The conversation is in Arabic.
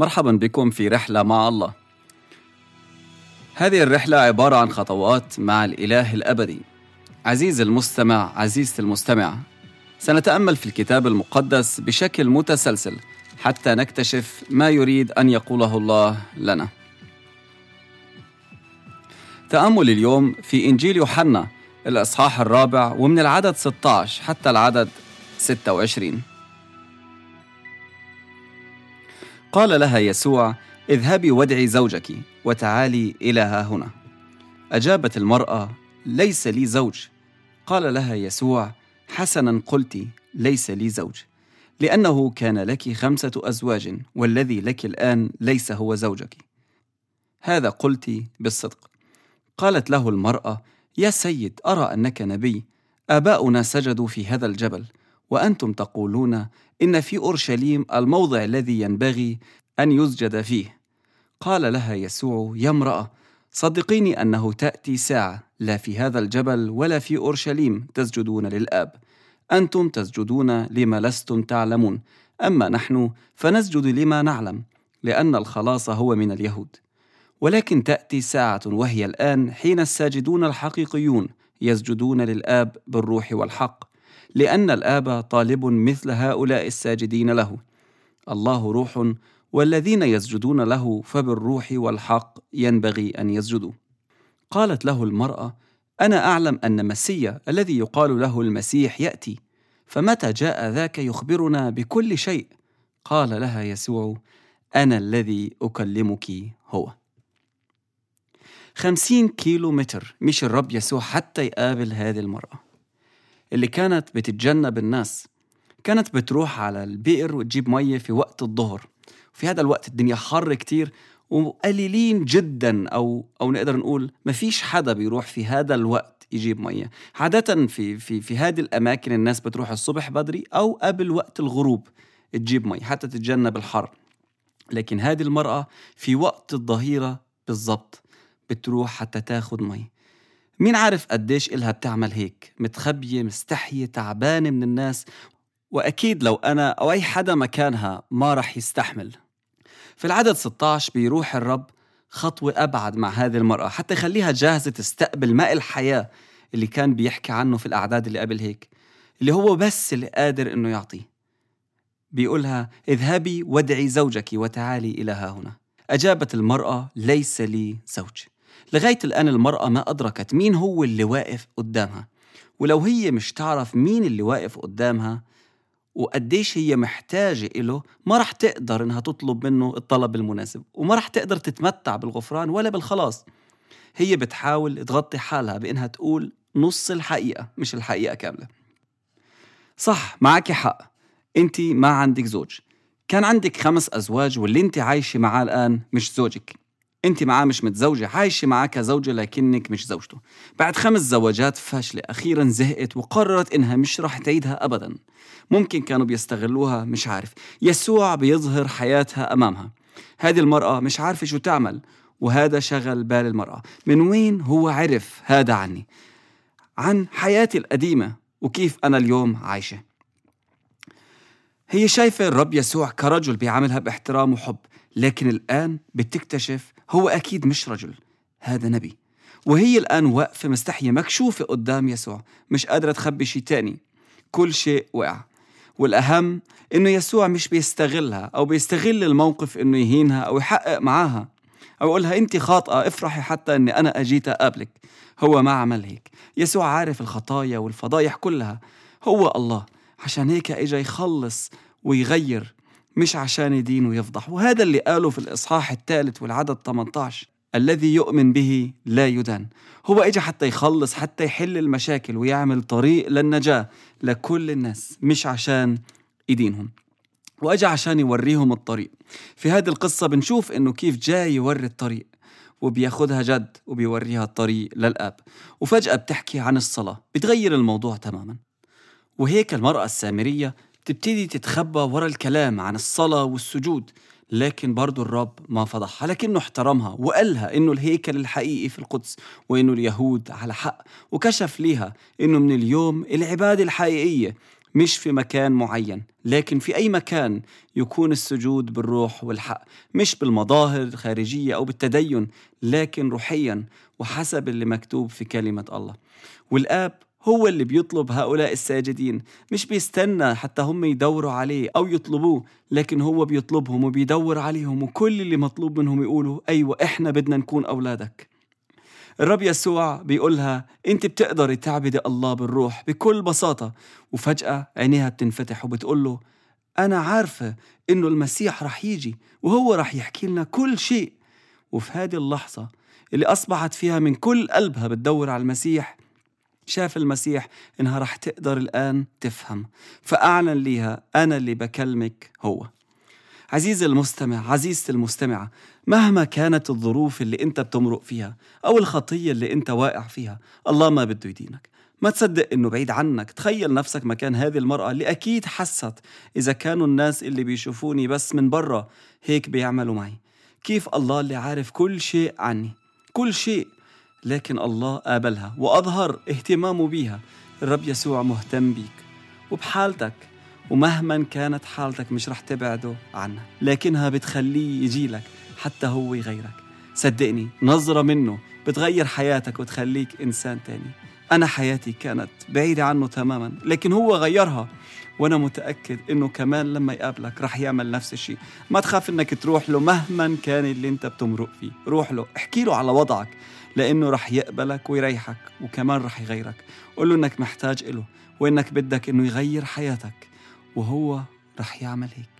مرحبا بكم في رحلة مع الله. هذه الرحلة عبارة عن خطوات مع الإله الأبدي. عزيز المستمع، عزيزتي المستمع، سنتأمل في الكتاب المقدس بشكل متسلسل حتى نكتشف ما يريد أن يقوله الله لنا. تأمل اليوم في إنجيل يوحنا الإصحاح الرابع ومن العدد 16 حتى العدد 26. قال لها يسوع اذهبي وادعي زوجك وتعالي إلى ها هنا. أجابت المرأة ليس لي زوج. قال لها يسوع حسنا قلت ليس لي زوج لأنه كان لك خمسة أزواج والذي لك الآن ليس هو زوجك. هذا قلت بالصدق. قالت له المرأة يا سيد أرى أنك نبي آباؤنا سجدوا في هذا الجبل وأنتم تقولون إن في أورشليم الموضع الذي ينبغي أن يسجد فيه. قال لها يسوع يا امرأة صدقيني أنه تأتي ساعة لا في هذا الجبل ولا في أورشليم تسجدون للآب. أنتم تسجدون لما لستم تعلمون. أما نحن فنسجد لما نعلم لأن الخلاص هو من اليهود. ولكن تأتي ساعة وهي الآن حين الساجدون الحقيقيون يسجدون للآب بالروح والحق. لأن الآب طالب مثل هؤلاء الساجدين له. الله روح والذين يسجدون له فبالروح والحق ينبغي أن يسجدوا. قالت له المرأة أنا أعلم أن مسيا الذي يقال له المسيح يأتي فمتى جاء ذاك يخبرنا بكل شيء؟ قال لها يسوع أنا الذي أكلمك هو. خمسين كيلو متر مشي الرب يسوع حتى يقابل هذه المرأة. اللي كانت بتتجنب الناس. كانت بتروح على البئر وتجيب مية في وقت الظهر. في هذا الوقت الدنيا حر كتير وقليلين جدا أو أو نقدر نقول ما فيش حدا بيروح في هذا الوقت يجيب مية. عادة في في في هذه الأماكن الناس بتروح الصبح بدري أو قبل وقت الغروب تجيب مي حتى تتجنب الحر. لكن هذه المرأة في وقت الظهيرة بالضبط بتروح حتى تاخد مي مين عارف قديش إلها بتعمل هيك؟ متخبية مستحية تعبانة من الناس. وأكيد لو أنا أو أي حدا مكانها ما رح يستحمل. في العدد 16 بيروح الرب خطوة أبعد مع هذه المرأة حتى يخليها جاهزة تستقبل ماء الحياة اللي كان بيحكي عنه في الأعداد اللي قبل هيك. اللي هو بس اللي قادر إنه يعطيه بيقولها اذهبي وادعي زوجك وتعالي إلى ها هنا. أجابت المرأة ليس لي زوج. لغاية الآن المرأة ما أدركت مين هو اللي واقف قدامها. ولو هي مش تعرف مين اللي واقف قدامها وقديش هي محتاجة إله ما رح تقدر إنها تطلب منه الطلب المناسب. وما رح تقدر تتمتع بالغفران ولا بالخلاص. هي بتحاول تغطي حالها بإنها تقول نص الحقيقة مش الحقيقة كاملة. صح معك حق. أنت ما عندك زوج. كان عندك خمس أزواج واللي أنت عايشة معاه الآن مش زوجك. انت معاه مش متزوجة عايشة معاه كزوجة لكنك مش زوجته. بعد خمس زواجات فاشلة أخيرا زهقت وقررت إنها مش رح تعيدها أبدا. ممكن كانوا بيستغلوها مش عارف. يسوع بيظهر حياتها أمامها. هذه المرأة مش عارفة شو تعمل وهذا شغل بال المرأة. من وين هو عرف هذا عني؟ عن حياتي القديمة وكيف أنا اليوم عايشة. هي شايفة الرب يسوع كرجل بيعاملها باحترام وحب لكن الآن بتكتشف هو أكيد مش رجل هذا نبي. وهي الآن واقفة مستحية مكشوفة قدام يسوع مش قادرة تخبي شيء تاني. كل شيء وقع. والأهم إنه يسوع مش بيستغلها أو بيستغل الموقف إنه يهينها أو يحقق معاها. أو يقولها أنت خاطئة افرحي حتى إني أنا أجيت أقابلك. هو ما عمل هيك. يسوع عارف الخطايا والفضايح كلها. هو الله. عشان هيك اجى يخلص ويغير مش عشان يدين ويفضح وهذا اللي قاله في الإصحاح الثالث والعدد 18 الذي يؤمن به لا يدان. هو اجى حتى يخلص حتى يحل المشاكل ويعمل طريق للنجاة لكل الناس مش عشان يدينهم واجى عشان يوريهم الطريق. في هذه القصة بنشوف إنه كيف جاي يوري الطريق وبياخدها جد وبيوريها الطريق للأب. وفجأة بتحكي عن الصلاة بتغير الموضوع تماما. وهيك المرأة السامرية تبتدي تتخبى ورا الكلام عن الصلاة والسجود لكن برضو الرب ما فضحها لكنه احترمها وقالها إنه الهيكل الحقيقي في القدس وإنه اليهود على حق وكشف ليها إنه من اليوم العبادة الحقيقية مش في مكان معين لكن في أي مكان يكون السجود بالروح والحق مش بالمظاهر الخارجية أو بالتدين لكن روحيا وحسب اللي مكتوب في كلمة الله. والآب هو اللي بيطلب هؤلاء الساجدين. مش بيستنى حتى هم يدوروا عليه أو يطلبوه لكن هو بيطلبهم وبيدور عليهم وكل اللي مطلوب منهم يقولوا أيوة إحنا بدنا نكون أولادك. الرب يسوع بيقولها أنت بتقدري تعبدي الله بالروح بكل بساطة. وفجأة عينيها بتنفتح وبتقول له أنا عارفة إنه المسيح رح يجي وهو رح يحكي لنا كل شيء. وفي هذه اللحظة اللي أصبحت فيها من كل قلبها بتدور على المسيح شاف المسيح إنها رح تقدر الآن تفهم. فأعلن ليها أنا اللي بكلمك هو. عزيزي المستمع عزيزتي المستمعة مهما كانت الظروف اللي أنت بتمرق فيها أو الخطية اللي أنت واقع فيها الله ما بده يدينك. ما تصدق إنه بعيد عنك. تخيل نفسك مكان هذه المرأة اللي أكيد حست إذا كانوا الناس اللي بيشوفوني بس من برا هيك بيعملوا معي. كيف الله اللي عارف كل شيء عني؟ كل شيء. لكن الله قابلها وأظهر اهتمامه بيها. الرب يسوع مهتم بيك وبحالتك ومهما كانت حالتك مش رح تبعده عنها لكنها بتخليه يجيلك حتى هو يغيرك. صدقني نظرة منه بتغير حياتك وتخليك إنسان تاني. أنا حياتي كانت بعيدة عنه تماما لكن هو غيرها. وأنا متأكد إنه كمان لما يقابلك رح يعمل نفس الشيء. ما تخاف إنك تروح له مهما كان اللي أنت بتمرق فيه. روح له احكي له على وضعك. لأنه رح يقبلك ويريحك وكمان رح يغيرك. قول له إنك محتاج إله وإنك بدك إنه يغير حياتك وهو رح يعمل هيك.